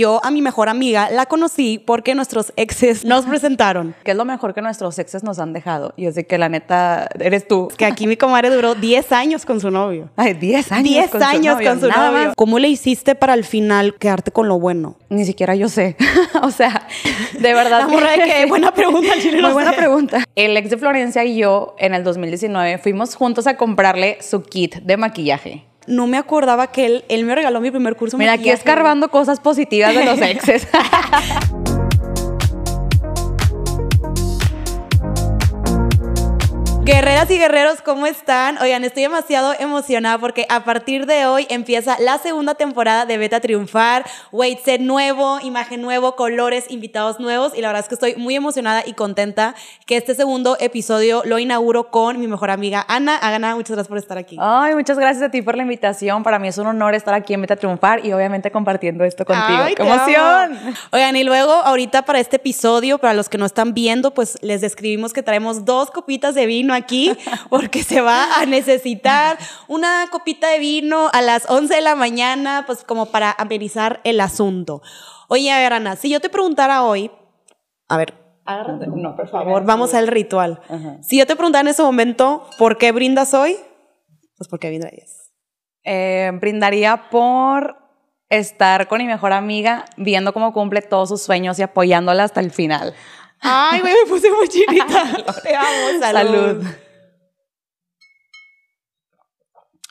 Yo a mi mejor amiga la conocí porque nuestros exes nos presentaron. ¿Qué es lo mejor que nuestros exes nos han dejado? Y es de que la neta eres tú. Que aquí mi comadre duró 10 años con su novio. Ay, 10 años. 10 con su años novio, con su nada novio. más. ¿Cómo le hiciste para al final quedarte con lo bueno? Ni siquiera yo sé. o sea, de verdad. La que, buena pregunta, chile Muy buena sé. pregunta. El ex de Florencia y yo en el 2019 fuimos juntos a comprarle su kit de maquillaje. No me acordaba que él, él me regaló mi primer curso Mira, aquí escarbando cosas positivas de los exes. Guerreras y guerreros, ¿cómo están? Oigan, estoy demasiado emocionada porque a partir de hoy empieza la segunda temporada de Beta Triunfar. Wait set nuevo, imagen nuevo, colores, invitados nuevos. Y la verdad es que estoy muy emocionada y contenta que este segundo episodio lo inauguro con mi mejor amiga Ana. Ana, muchas gracias por estar aquí. Ay, muchas gracias a ti por la invitación. Para mí es un honor estar aquí en Meta Triunfar y obviamente compartiendo esto contigo. Ay, ¡Qué emoción! amo. Oigan, y luego ahorita para este episodio, para los que no están viendo, pues les describimos que traemos dos copitas de vino aquí porque se va a necesitar una copita de vino a las 11 de la mañana, pues como para amenizar el asunto. Oye, a ver, Ana, si yo te preguntara hoy, a ver, agárrate, No, por por favor, vamos al ritual. Si yo te preguntara en ese momento, ¿por qué brindas hoy? Pues porque brindarías. Eh, brindaría por estar con mi mejor amiga, viendo cómo cumple todos sus sueños y apoyándola hasta el final. Ay, güey, me puse muy chinita. Te amo, salud. Salud.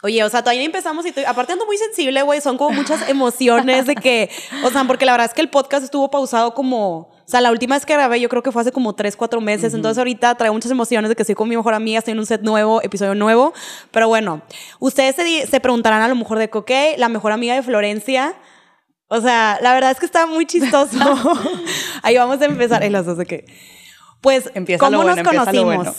Oye, o sea, todavía empezamos y estoy- aparte ando muy sensible, güey, son como muchas emociones de que, o sea, porque la verdad es que el podcast estuvo pausado como, o sea, la última vez que grabé yo creo que fue hace como tres, cuatro meses, entonces ahorita traigo muchas emociones de que estoy con mi mejor amiga, estoy en un set nuevo, episodio nuevo, pero bueno, ustedes se, se preguntarán a lo mejor de que, ok, la mejor amiga de Florencia, o sea, la verdad es que está muy chistoso. Ahí vamos a empezar, en las dos de pues, Empieza ¿cómo lo bueno, nos lo conocimos? bueno.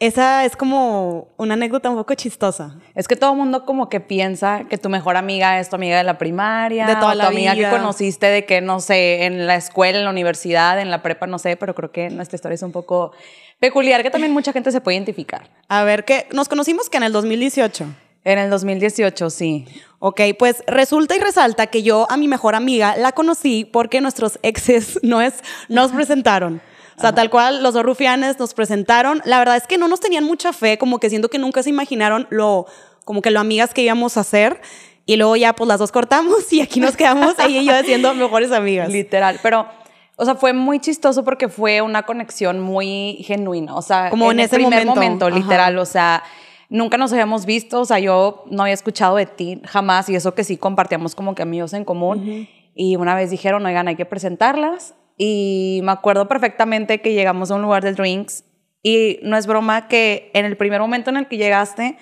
Esa es como una anécdota un poco chistosa. Es que todo el mundo como que piensa que tu mejor amiga es tu amiga de la primaria, De toda o la tu amiga vida. que conociste de que, no sé, en la escuela, en la universidad, en la prepa, no sé, pero creo que nuestra historia es un poco peculiar, que también mucha gente se puede identificar. A ver, que nos conocimos que en el 2018. En el 2018, sí. Ok, pues resulta y resalta que yo a mi mejor amiga la conocí porque nuestros exes no es, nos presentaron. O sea, tal cual, los dos rufianes nos presentaron. La verdad es que no nos tenían mucha fe, como que siento que nunca se imaginaron lo, como que lo amigas que íbamos a hacer. Y luego ya, pues las dos cortamos y aquí nos quedamos ella y yo siendo mejores amigas. Literal, pero, o sea, fue muy chistoso porque fue una conexión muy genuina, o sea, Como en el ese primer momento, ajá. literal, o sea, nunca nos habíamos visto, o sea, yo no había escuchado de ti jamás y eso que sí compartíamos como que amigos en común. Y una vez dijeron, oigan, hay que presentarlas y me acuerdo perfectamente que llegamos a un lugar de drinks y no es broma que en el primer momento en el que llegaste,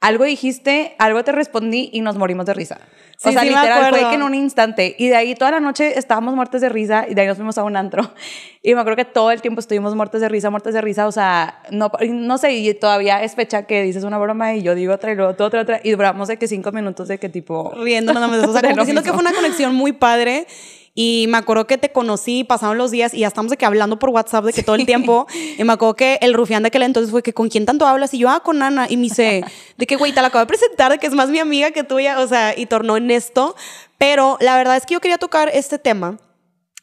algo dijiste, algo te respondí y nos morimos de risa. Sí, o sea, sí me literal, fue que en un instante. Y de ahí toda la noche estábamos muertes de risa y de ahí nos fuimos a un antro. Y me acuerdo que todo el tiempo estuvimos muertes de risa, muertes de risa. O sea, no, no sé, y todavía es fecha que dices una broma y yo digo otra y luego tú otra, otra. Y duramos de que cinco minutos de que tipo... riéndonos. nada más. O sea, como que siento que fue una conexión muy padre. Y me acuerdo que te conocí, pasaron los días y ya estamos de que hablando por WhatsApp de que todo el tiempo. Y me acuerdo que el rufián de aquel entonces fue que con quién tanto hablas y yo, ah, con Ana. Y me dice, de que güey, te la acabo de presentar, de que es más mi amiga que tuya. O sea, y tornó en esto. Pero la verdad es que yo quería tocar este tema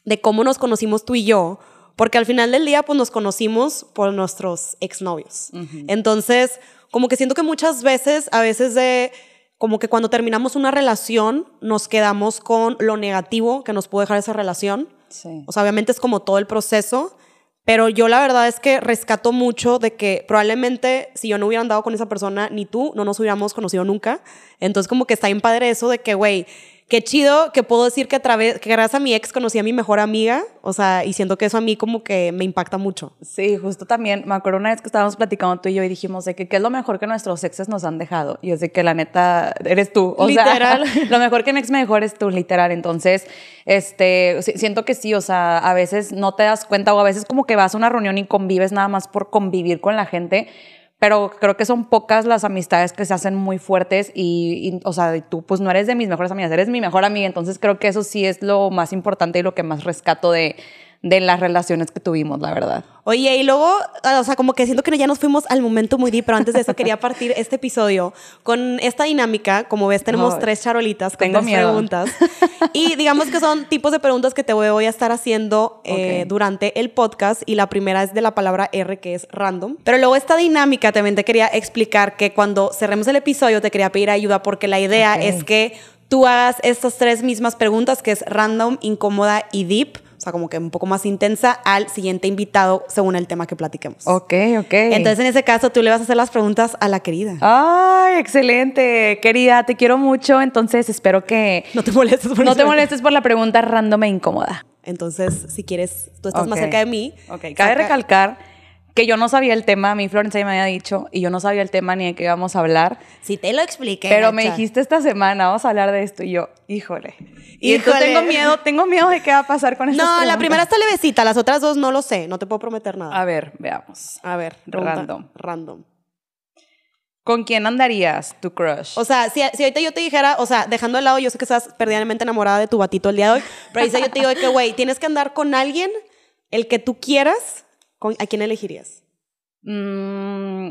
de cómo nos conocimos tú y yo. Porque al final del día, pues nos conocimos por nuestros exnovios. Entonces, como que siento que muchas veces, a veces de, como que cuando terminamos una relación, nos quedamos con lo negativo que nos puede dejar esa relación. Sí. O sea, obviamente es como todo el proceso, pero yo la verdad es que rescato mucho de que probablemente si yo no hubiera andado con esa persona, ni tú, no nos hubiéramos conocido nunca. Entonces como que está bien padre eso de que, güey, qué chido que puedo decir que a través, que gracias a mi ex conocí a mi mejor amiga, o sea, y siento que eso a mí como que me impacta mucho. Sí, justo también, me acuerdo una vez que estábamos platicando tú y yo y dijimos de que qué es lo mejor que nuestros exes nos han dejado. Y es de que la neta eres tú. O Literal. sea, lo mejor que un ex mejor es tú, literal. Entonces, este, si- siento que sí, o sea, a veces no te das cuenta o a veces como que vas a una reunión y convives nada más por convivir con la gente. Pero creo que son pocas las amistades que se hacen muy fuertes y, o sea, tú pues no eres de mis mejores amigas, eres mi mejor amiga. Entonces creo que eso sí es lo más importante y lo que más rescato de, de las relaciones que tuvimos, la verdad. Oye, y luego, o sea, como que siento que ya nos fuimos al momento muy deep, pero antes de eso quería partir este episodio con esta dinámica. Como ves, tenemos Ay, tres charolitas con tengo tres miedo. preguntas. Y digamos que son tipos de preguntas que te voy, a estar haciendo eh, Ok. durante el podcast. Y la primera es de la palabra R, que es random. Pero luego esta dinámica también te quería explicar que cuando cerremos el episodio te quería pedir ayuda porque la idea Ok. es que tú hagas estas tres mismas preguntas, que es random, incómoda y deep. Sea, como que un poco más intensa al siguiente invitado según el tema que platiquemos. Ok, ok. Entonces, en ese caso, tú le vas a hacer las preguntas a la querida. Ay, excelente. Querida, te quiero mucho. Entonces espero que No te molestes por no te molestes por la pregunta random e incómoda. Entonces, si quieres, tú estás más cerca de mí. Ok, cabe saca- recalcar que yo no sabía el tema, a mí Florencia ya me había dicho, y yo no sabía el tema ni de qué íbamos a hablar, Si te lo expliqué. pero me dijiste esta semana, vamos a hablar de esto, y yo, híjole. Y entonces tengo miedo, tengo miedo de qué va a pasar con estas No, la primera está levecita, las otras dos no lo sé, no te puedo prometer nada. A ver, veamos. A ver, Random. Random. ¿Con quién andarías, tu crush? O sea, si, si ahorita yo te dijera, o sea, dejando de lado, yo sé que estás perdidamente enamorada de tu batito el día de hoy, pero sí yo te digo que, güey, tienes que andar con alguien, el que tú quieras, ¿con- ¿a quién elegirías? Mm,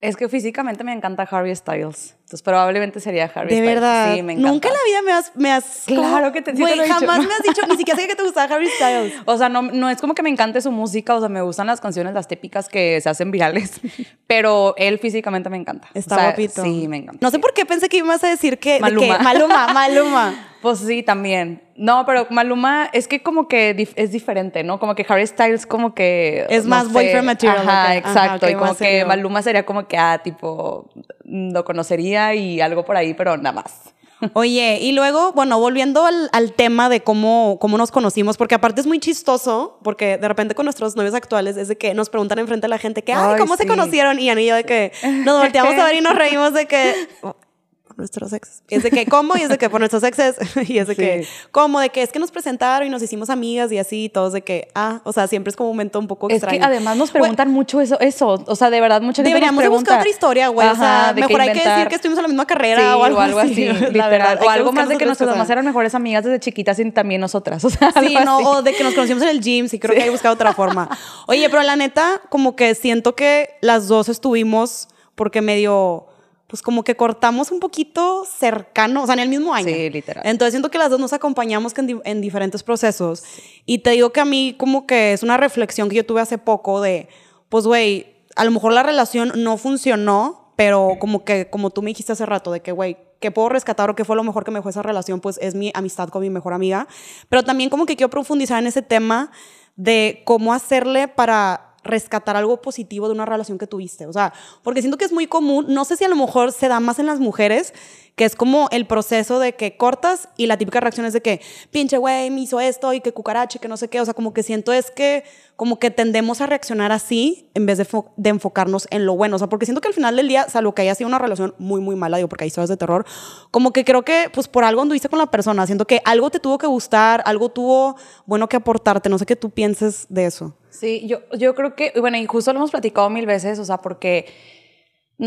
es que físicamente me encanta Harry Styles. Entonces probablemente sería Harry De Styles. verdad. Sí, me encanta. Nunca en la vida me has. Me has Claro que te- sí te Güey, lo he dicho. jamás me has dicho, ni siquiera sé que te gustaba Harry Styles. O sea, no, no es como que me encante su música, o sea, me gustan las canciones, las típicas que se hacen virales, pero él físicamente me encanta. Está O sea, guapito. Sí, me encanta. No sé por qué pensé que ibas a decir que. de Maluma. que- Maluma, Maluma. Pues sí, también. No, pero Maluma es que como que dif- es diferente, ¿no? Como que Harry Styles como que... Es no más sé. boyfriend material, Ajá, exacto. y como que serio. Maluma sería como que, ah, tipo, lo conocería y algo por ahí, pero nada más. Oye, y luego, bueno, volviendo al, al tema de cómo, cómo nos conocimos, porque aparte es muy chistoso, porque de repente con nuestros novios actuales es de que nos preguntan enfrente a la gente que, ay, ¿cómo se conocieron? Y yo de que nos volteamos a ver y nos reímos de que... "Oh, por nuestros exes. Y es de que, ¿cómo? Y es de que por nuestros exes. Y es de que. ¿cómo? De que es que nos presentaron y nos hicimos amigas y así, y todos de que, ah, o sea, siempre es como un momento un poco Es extraño. que además nos preguntan mucho eso, eso. O sea, de verdad, mucha gente Deberíamos nos buscar otra historia, güey. O sea, mejor hay que decir que estuvimos en la misma carrera Sí, o algo, así. la literal. verdad, o algo más de que nuestras mamás eran mejores amigas desde chiquitas y también nosotras. O sea, Sí, algo no, así. o de que nos conocimos en el gym, sí creo que hay que buscar otra forma. Oye, pero la neta, como que siento que las dos estuvimos porque medio, pues como que cortamos un poquito cercano, o sea, en el mismo año. Sí, literal. Entonces siento que las dos nos acompañamos que en, en diferentes procesos. Y te digo que a mí como que es una reflexión que yo tuve hace poco de, pues güey, a lo mejor la relación no funcionó, pero como que, como tú me dijiste hace rato, de que, güey, ¿qué puedo rescatar o qué fue lo mejor que me dejó esa relación? Pues es mi amistad con mi mejor amiga. Pero también como que quiero profundizar en ese tema de cómo hacerle para rescatar algo positivo de una relación que tuviste. O sea, porque siento que es muy común, no sé si a lo mejor se da más en las mujeres, que es como el proceso de que cortas y la típica reacción es de que, pinche güey, me hizo esto y que cucarache, que no sé qué. O sea, como que siento es que como que tendemos a reaccionar así en vez de, fo- de enfocarnos en lo bueno. O sea, porque siento que al final del día, salvo que haya sido una relación muy, muy mala, digo, porque hay historias de terror, como que creo que pues por algo anduviste con la persona, siento que algo te tuvo que gustar, algo tuvo bueno que aportarte. No sé qué tú pienses de eso. Sí, yo, yo creo que, bueno, y justo lo hemos platicado mil veces, o sea, porque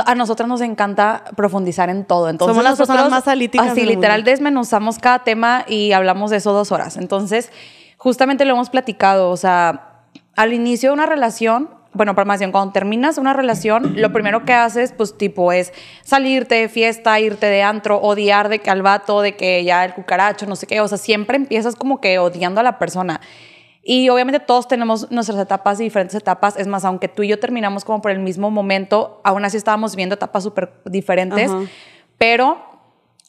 a nosotras nos encanta profundizar en todo. Entonces, Somos las personas nosotros, más analíticas Así, literal, desmenuzamos cada tema y hablamos de eso dos horas. Entonces, justamente lo hemos platicado, o sea, al inicio de una relación, bueno, para más bien, cuando terminas una relación, lo primero que haces, pues, tipo, es salirte de fiesta, irte de antro, odiar de que al vato, de que ya el cucaracho, no sé qué. O sea, siempre empiezas como que odiando a la persona. Y obviamente todos tenemos nuestras etapas y diferentes etapas. Es más, aunque tú y yo terminamos como por el mismo momento, aún así estábamos viviendo etapas súper diferentes. Ajá. Pero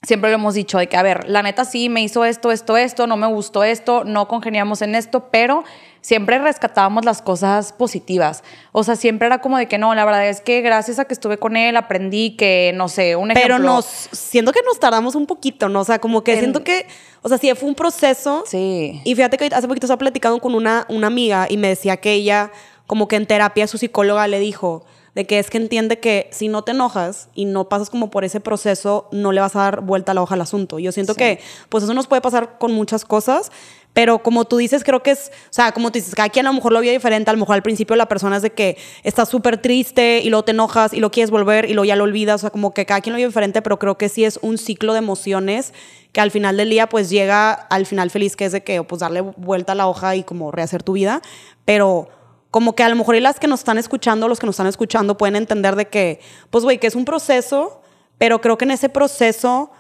siempre lo hemos dicho de que, a ver, la neta sí me hizo esto, esto, esto, no me gustó esto, no congeniamos en esto, pero siempre rescatábamos las cosas positivas. O sea, siempre era como de que no, la verdad es que gracias a que estuve con él aprendí que, no sé, un ejemplo. Pero nos, siento que nos tardamos un poquito, ¿no? O sea, como que En- siento que, o sea, sí fue un proceso. Sí. Y fíjate que hace poquito estaba platicando con una, una amiga y me decía que ella, como que en terapia, su psicóloga le dijo, de que es que entiende que si no te enojas y no pasas como por ese proceso, no le vas a dar vuelta a la hoja al asunto. Yo siento que pues eso nos puede pasar con muchas cosas, pero como tú dices, creo que es, o sea, como tú dices, cada quien a lo mejor lo vio diferente, a lo mejor al principio la persona es de que estás súper triste y luego te enojas y lo quieres volver y luego ya lo olvidas, o sea, como que cada quien lo vio diferente, pero creo que sí es un ciclo de emociones que al final del día pues llega al final feliz que es de que pues darle vuelta a la hoja y como rehacer tu vida, pero como que a lo mejor y las que nos están escuchando, los que nos están escuchando pueden entender de que, pues güey, que es un proceso, pero creo que en ese proceso,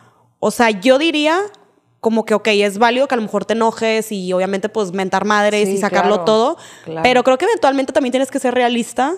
o sea, yo diría como que, ok, es válido que a lo mejor te enojes y obviamente pues mentar madres y sacarlo todo, pero creo que eventualmente también tienes que ser realista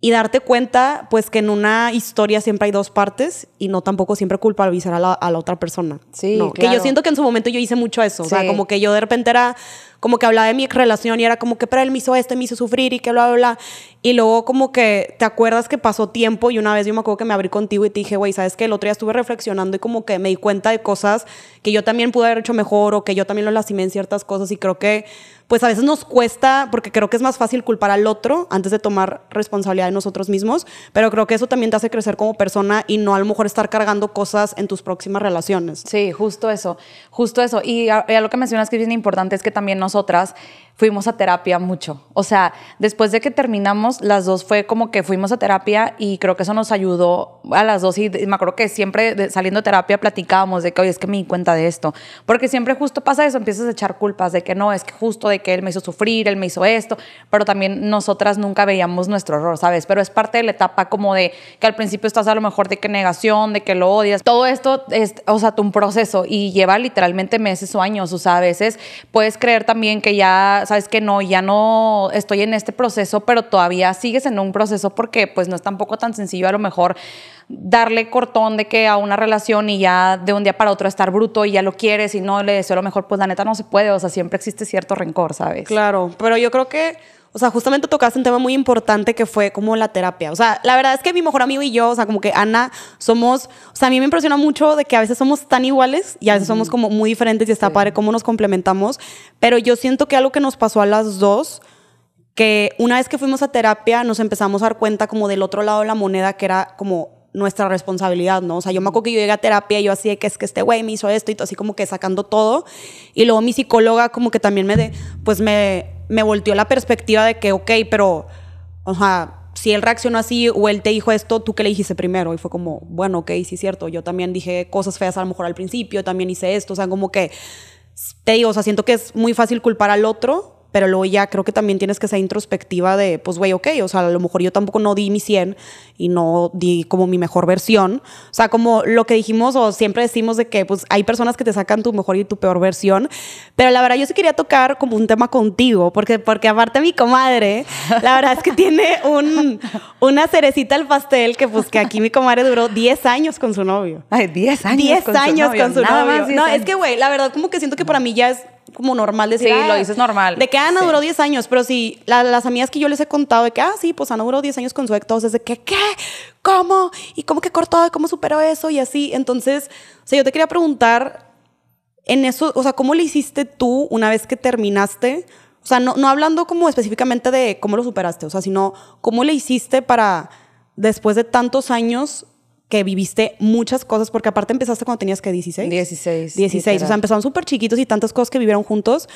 y darte cuenta pues que en una historia siempre hay dos partes y no tampoco siempre culpabilizar a la, a la otra persona. Sí, Que yo siento que en su momento yo hice mucho eso, o sea, como que yo de repente era como que hablaba de mi relación y era como que, pero él me hizo esto, me hizo sufrir y que bla, bla, bla. Y luego como que te acuerdas que pasó tiempo y una vez yo me acuerdo que me abrí contigo y te dije, güey, ¿sabes qué? El otro día estuve reflexionando y como que me di cuenta de cosas que yo también pude haber hecho mejor o que yo también lo lastimé en ciertas cosas y creo que pues a veces nos cuesta, porque creo que es más fácil culpar al otro antes de tomar responsabilidad de nosotros mismos, pero creo que eso también te hace crecer como persona y no a lo mejor estar cargando cosas en tus próximas relaciones. Sí, justo eso, justo eso. Y a, lo que mencionas que es bien importante es que también nosotras fuimos a terapia mucho. O sea, después de que terminamos, las dos fue como que fuimos a terapia y creo que eso nos ayudó a las dos. Y me acuerdo que siempre saliendo de terapia platicábamos de que, oye, es que me di cuenta de esto. Porque siempre justo pasa eso, empiezas a echar culpas de que no, es que justo de que él me hizo sufrir, él me hizo esto, pero también nosotras nunca veíamos nuestro error, ¿sabes? Pero es parte de la etapa como de que al principio estás a lo mejor de que negación, de que lo odias. Todo esto es, o sea, un proceso y lleva literalmente meses o años. O sea, a veces puedes creer también que ya sabes que no, ya no estoy en este proceso, pero todavía sigues en un proceso porque pues no es tampoco tan sencillo a lo mejor darle cortón de que a una relación y ya de un día para otro estar bruto y ya lo quieres y no le deseo lo mejor, pues la neta no se puede, o sea, siempre existe cierto rencor, ¿sabes? Claro, pero yo creo que o sea, justamente tocaste un tema muy importante que fue como la terapia. O sea, la verdad es que mi mejor amigo y yo, o sea, como que Ana, somos, o sea, a mí me impresiona mucho de que a veces somos tan iguales y a veces somos como muy diferentes y está padre cómo nos complementamos. Pero yo siento que algo que nos pasó a las dos, que una vez que fuimos a terapia nos empezamos a dar cuenta como del otro lado de la moneda que era como nuestra responsabilidad, ¿no? O sea, yo me acuerdo que yo llegué a terapia y yo así de que es que este güey me hizo esto y todo, así como que sacando todo. Y luego mi psicóloga como que también me, de, pues me, me volteó la perspectiva de que, ok, pero, o sea, si él reaccionó así o él te dijo esto, ¿tú qué le dijiste primero? Y fue como, bueno, ok, sí cierto, yo también dije cosas feas a lo mejor al principio, también hice esto, o sea, como que, te digo, o sea, siento que es muy fácil culpar al otro, pero luego ya creo que también tienes que ser introspectiva de, pues, güey, ok, o sea, a lo mejor yo tampoco no di mi 100 y no di como mi mejor versión. O sea, como lo que dijimos o siempre decimos de que, pues, hay personas que te sacan tu mejor y tu peor versión, pero la verdad yo sí quería tocar como un tema contigo, porque, porque aparte mi comadre, la verdad es que tiene un, una cerecita al pastel que, pues, que aquí mi comadre duró 10 años con su novio. Ay, 10 años 10 años con su novio. no, es que, güey, la verdad como que siento que para mí ya es como normal decir. Sí, lo dices normal. De que Ana duró 10 años, pero si las amigas que yo les he contado de que, ah, sí, pues Ana duró 10 años con su ex, todos de que, ¿qué? ¿Cómo? ¿Y cómo que cortó? ¿Cómo superó eso? Y así. Entonces, o sea, yo te quería preguntar, en eso, o sea, ¿cómo le hiciste tú una vez que terminaste? O sea, no, no hablando como específicamente de cómo lo superaste, o sea, sino cómo le hiciste para, después de tantos años, que viviste muchas cosas, porque aparte empezaste cuando tenías que 16. 16. 16, o sea, empezaron súper chiquitos y tantas cosas que vivieron juntos.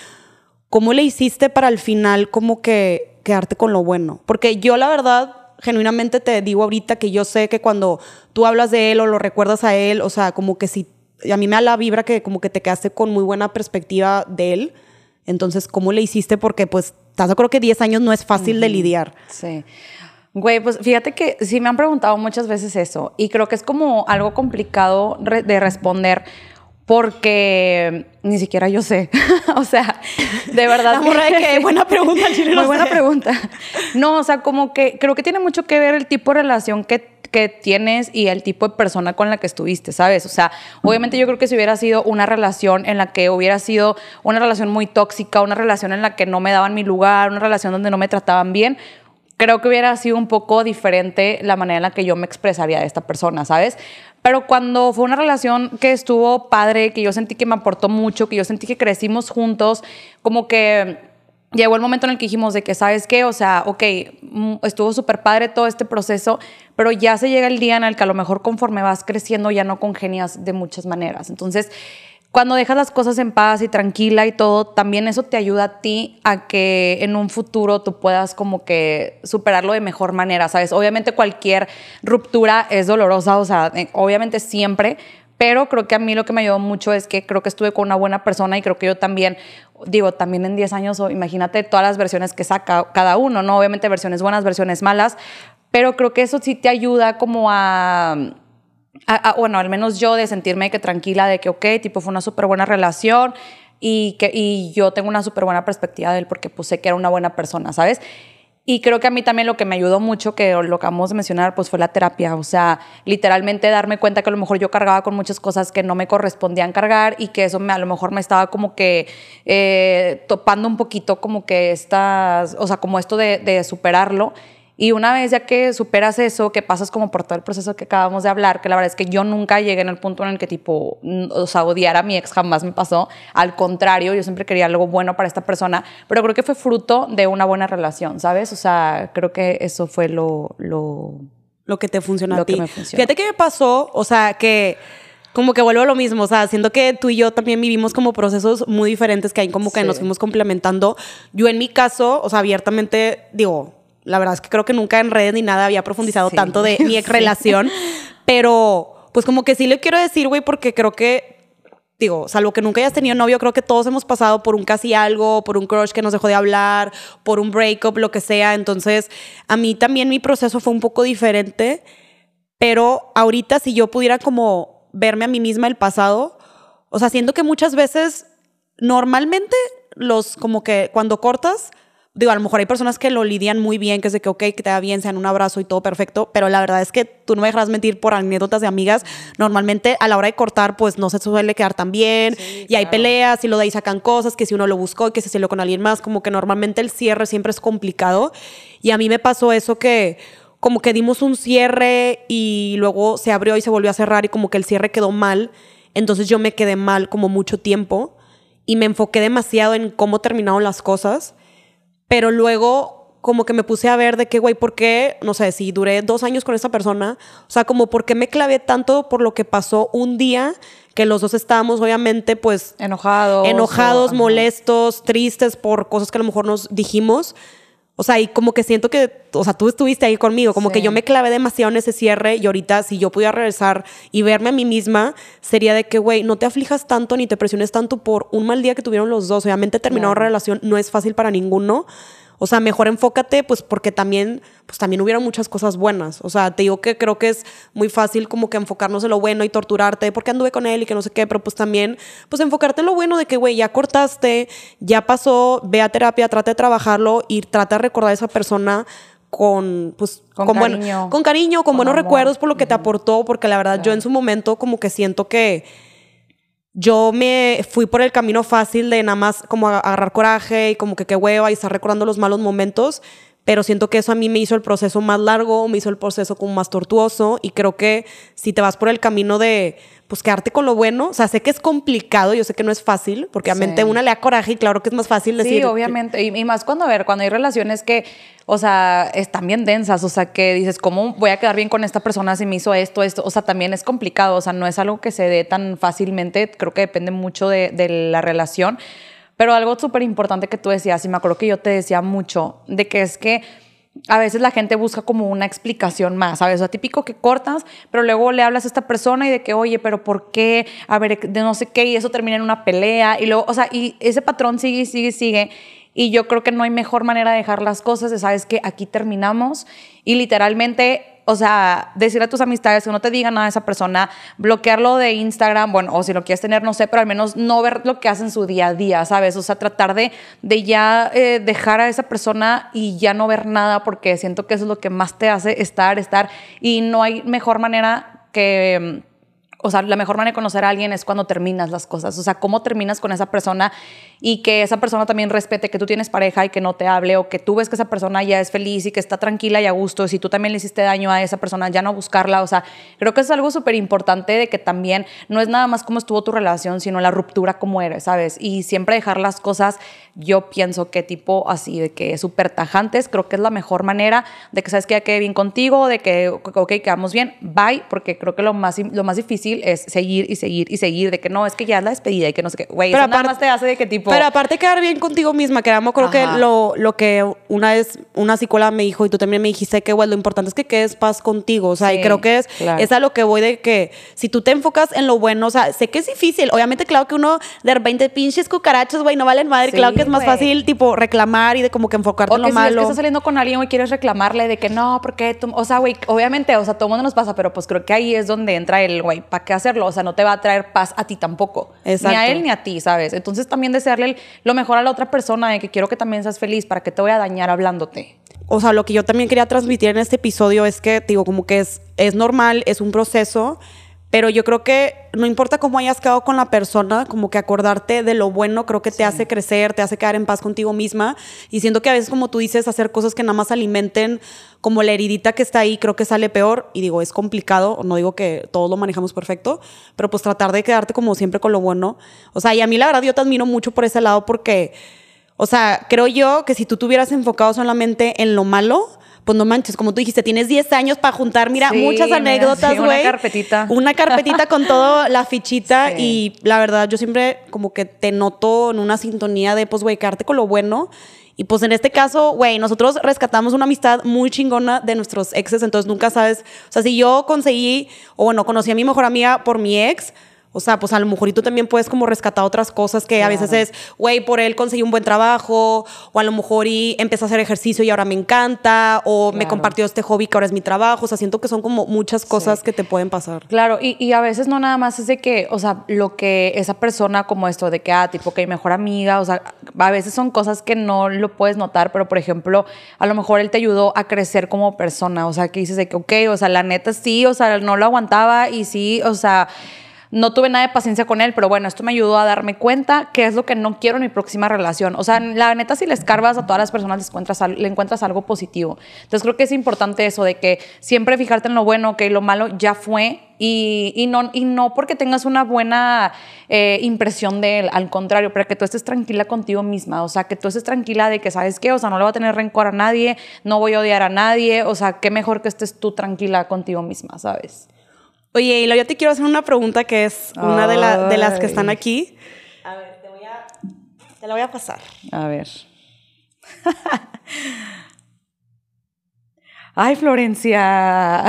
¿Cómo le hiciste para al final como que quedarte con lo bueno? Porque yo la verdad, genuinamente te digo ahorita que yo sé que cuando tú hablas de él o lo recuerdas a él, o sea, como que si, a mí me da la vibra que como que te quedaste con muy buena perspectiva de él. Entonces, ¿cómo le hiciste? Porque pues, yo creo que 10 años no es fácil de lidiar. Sí. Güey, pues fíjate que sí me han preguntado muchas veces eso y creo que es como algo complicado de responder porque ni siquiera yo sé. o sea, de verdad. La que, buena pregunta, Muy buena pregunta. No, o sea, como que creo que tiene mucho que ver el tipo de relación que, que tienes y el tipo de persona con la que estuviste, ¿sabes? O sea, obviamente yo creo que si hubiera sido una relación en la que hubiera sido una relación muy tóxica, una relación en la que no me daban mi lugar, una relación donde no me trataban bien, creo que hubiera sido un poco diferente la manera en la que yo me expresaría de esta persona, ¿sabes? Pero cuando fue una relación que estuvo padre, que yo sentí que me aportó mucho, que yo sentí que crecimos juntos, como que llegó el momento en el que dijimos de que, ¿sabes qué? O sea, ok, mm, estuvo súper padre todo este proceso, pero ya se llega el día en el que a lo mejor conforme vas creciendo ya no congenias de muchas maneras. Entonces, cuando dejas las cosas en paz y tranquila y todo, también eso te ayuda a ti a que en un futuro tú puedas como que superarlo de mejor manera, ¿sabes? Obviamente cualquier ruptura es dolorosa, o sea, eh, obviamente siempre, pero creo que a mí lo que me ayudó mucho es que creo que estuve con una buena persona y creo que yo también, digo, también en 10 años, imagínate todas las versiones que saca cada uno, ¿no? Obviamente versiones buenas, versiones malas, pero creo que eso sí te ayuda como a... bueno, al menos yo de sentirme que tranquila de que, ok, tipo, fue una súper buena relación y, que, y yo tengo una súper buena perspectiva de él porque pues sé que era una buena persona, ¿sabes? Y creo que a mí también lo que me ayudó mucho, que lo acabamos de mencionar, pues fue la terapia. O sea, literalmente darme cuenta que a lo mejor yo cargaba con muchas cosas que no me correspondían cargar y que eso a lo mejor me estaba como que eh, topando un poquito como que estas, o sea, como esto de superarlo. Y una vez ya que superas eso, que pasas como por todo el proceso que acabamos de hablar, que la verdad es que yo nunca llegué en el punto en el que tipo, o sea, odiar a mi ex jamás me pasó. Al contrario, yo siempre quería algo bueno para esta persona, pero creo que fue fruto de una buena relación, ¿sabes? O sea, creo que eso fue lo... Lo, lo que te funcionó a ti. Fíjate que me pasó, o sea, que como que vuelvo a lo mismo, o sea, siento que tú y yo también vivimos como procesos muy diferentes que ahí como que nos fuimos complementando. Yo en mi caso, o sea, abiertamente digo, la verdad es que creo que nunca en redes ni nada había profundizado tanto de mi ex relación. pero, pues como que sí le quiero decir, güey, porque creo que, digo, salvo que nunca hayas tenido novio, creo que todos hemos pasado por un casi algo, por un crush que nos dejó de hablar, por un breakup, lo que sea. Entonces, a mí también mi proceso fue un poco diferente. Pero ahorita, si yo pudiera como verme a mí misma el pasado, o sea, siento que muchas veces, normalmente, los como que cuando cortas, digo, a lo mejor hay personas que lo lidian muy bien, que es de que, ok, que te da bien, sean un abrazo y todo perfecto, pero la verdad es que tú no me dejarás mentir por anécdotas de amigas. Normalmente a la hora de cortar, pues no se suele quedar tan bien y hay peleas y lo de ahí sacan cosas, que si uno lo buscó y que se salió con alguien más, como que normalmente el cierre siempre es complicado. Y a mí me pasó eso que como que dimos un cierre y luego se abrió y se volvió a cerrar y como que el cierre quedó mal. Entonces yo me quedé mal como mucho tiempo y me enfoqué demasiado en cómo terminaron las cosas pero luego como que me puse a ver de qué, güey, ¿por qué? No sé, si duré dos años con esa persona, o sea, como por qué me clavé tanto por lo que pasó un día que los dos estábamos obviamente pues enojados, enojados, molestos, tristes por cosas que a lo mejor nos dijimos. O sea, y como que siento que, o sea, tú estuviste ahí conmigo, como que yo me clavé demasiado en ese cierre y ahorita si yo pudiera regresar y verme a mí misma, sería de que, güey, no te aflijas tanto ni te presiones tanto por un mal día que tuvieron los dos. Obviamente terminar una relación no es fácil para ninguno, o sea, mejor enfócate, pues porque también, pues también hubieron muchas cosas buenas. O sea, te digo que creo que es muy fácil como que enfocarnos en lo bueno y torturarte porque anduve con él y que no sé qué, pero pues también, pues enfocarte en lo bueno de que, güey, ya cortaste, ya pasó, ve a terapia, trata de trabajarlo y trata de recordar a esa persona con, pues, con, cariño. con cariño, con, buenos recuerdos por lo que te aportó, porque la verdad yo en su momento como que siento que yo me fui por el camino fácil de nada más como agarrar coraje y como que qué hueva y estar recordando los malos momentos, pero siento que eso a mí me hizo el proceso más largo, me hizo el proceso como más tortuoso y creo que si te vas por el camino de pues quedarte con lo bueno. O sea, sé que es complicado, yo sé que no es fácil, porque obviamente una le da coraje y claro que es más fácil decir. Sí, obviamente. Y, más cuando, a ver, cuando hay relaciones que, o sea, están bien densas, o sea, que dices, ¿cómo voy a quedar bien con esta persona si me hizo esto, esto? O sea, también es complicado, o sea, no es algo que se dé tan fácilmente, creo que depende mucho de, de la relación. Pero algo súper importante que tú decías, y me acuerdo que yo te decía mucho, de que es que a veces la gente busca como una explicación más, ¿sabes? O sea, típico que cortas, pero luego le hablas a esta persona y de que, oye, pero ¿por qué? A ver, de no sé qué, y eso termina en una pelea, y luego, o sea, y ese patrón sigue, sigue, sigue. Y yo creo que no hay mejor manera de dejar las cosas, de, sabes que aquí terminamos, y literalmente o sea, decir a tus amistades que no te digan nada de esa persona, bloquearlo de Instagram, bueno, o si lo quieres tener, no sé, pero al menos no ver lo que hacen su día a día, ¿sabes? O sea, tratar de, de ya eh, dejar a esa persona y ya no ver nada porque siento que eso es lo que más te hace estar, estar, y no hay mejor manera que o sea, la mejor manera de conocer a alguien es cuando terminas las cosas. O sea, cómo terminas con esa persona y que esa persona también respete que tú tienes pareja y que no te hable o que tú ves que esa persona ya es feliz y que está tranquila y a gusto. Si tú también le hiciste daño a esa persona, ya no buscarla. O sea, creo que es algo súper importante de que también no es nada más cómo estuvo tu relación, sino la ruptura como eres, ¿sabes? Y siempre dejar las cosas, yo pienso que tipo así, de que súper tajantes, creo que es la mejor manera de que sabes que ya quede bien contigo, de que, ok, quedamos bien, bye, porque creo que lo más, lo más difícil es seguir y seguir y seguir, de que no, es que ya es la despedida y que no sé qué. Güey, eso nada más te hace de que tipo. Pero aparte quedar bien contigo misma, que amo, creo que lo, lo que una vez una psicóloga me dijo y tú también me dijiste que, güey, lo importante es que quedes paz contigo. O sea, y creo que es, es a lo que voy de que si tú te enfocas en lo bueno, o sea, sé que es difícil. Obviamente, claro que uno de repente pinches cucarachos, güey, no valen madre. claro que es más fácil, tipo, reclamar y de como que enfocarte en lo que malo. Si es que estás saliendo con alguien, y quieres reclamarle de que no, porque tú, o sea, güey, obviamente, o sea, todo el mundo nos pasa, pero pues creo que ahí es donde entra el, güey, ¿para qué hacerlo? O sea, no te va a traer paz a ti tampoco. Exacto. Ni a él ni a ti, ¿sabes? Entonces también desearle lo mejor a la otra persona de que quiero que también seas feliz para que te voy a dañar hablándote. O sea, lo que yo también quería transmitir en este episodio es que, digo, como que es, es normal, es un proceso, pero yo creo que no importa cómo hayas quedado con la persona, como que acordarte de lo bueno creo que te hace crecer, te hace quedar en paz contigo misma. Y siento que a veces, como tú dices, hacer cosas que nada más alimenten como la heridita que está ahí, creo que sale peor. Y digo, es complicado, no digo que todos lo manejamos perfecto, pero pues tratar de quedarte como siempre con lo bueno. O sea, y a mí la verdad yo te admiro mucho por ese lado porque, o sea, creo yo que si tú te hubieras enfocado solamente en lo malo, pues no manches, como tú dijiste, tienes 10 años para juntar, mira, muchas anécdotas, güey. una carpetita. Una carpetita con todo, la fichita. Y la verdad, yo siempre como que te noto en una sintonía de, pues, güey, quedarte con lo bueno. Y pues en este caso, güey, nosotros rescatamos una amistad muy chingona de nuestros exes, entonces nunca sabes, o sea, si yo conseguí, o bueno, conocí a mi mejor amiga por mi ex, o sea, pues a lo mejor y tú también puedes como rescatar otras cosas que a veces es, güey, por él conseguí un buen trabajo, o a lo mejor y empecé a hacer ejercicio y ahora me encanta, o me compartió este hobby que ahora es mi trabajo. O sea, siento que son como muchas cosas que te pueden pasar. Claro, y, y, a veces no nada más es de que, o sea, lo que esa persona como esto, de que, ah, tipo, que hay mejor amiga, o sea, a veces son cosas que no lo puedes notar, pero por ejemplo, a lo mejor él te ayudó a crecer como persona, o sea, que dices de que, ok, o sea, la neta sí, o sea, no lo aguantaba y sí, o sea no tuve nada de paciencia con él, pero bueno, esto me ayudó a darme cuenta qué es lo que no quiero en mi próxima relación. O sea, la neta, si le escarbas a todas las personas, le encuentras algo positivo. Entonces creo que es importante eso de que siempre fijarte en lo bueno, que lo malo ya fue y, no, y no porque tengas una buena eh, impresión de él, al contrario, para que tú estés tranquila contigo misma, o sea, que tú estés tranquila de que, ¿sabes qué? O sea, no le voy a tener rencor a nadie, no voy a odiar a nadie, o sea, qué mejor que estés tú tranquila contigo misma, ¿sabes? Oye, y yo te quiero hacer una pregunta que es una de, de, las que están aquí. A ver, te voy a. Te la voy a pasar. A ver. Ay, Florencia.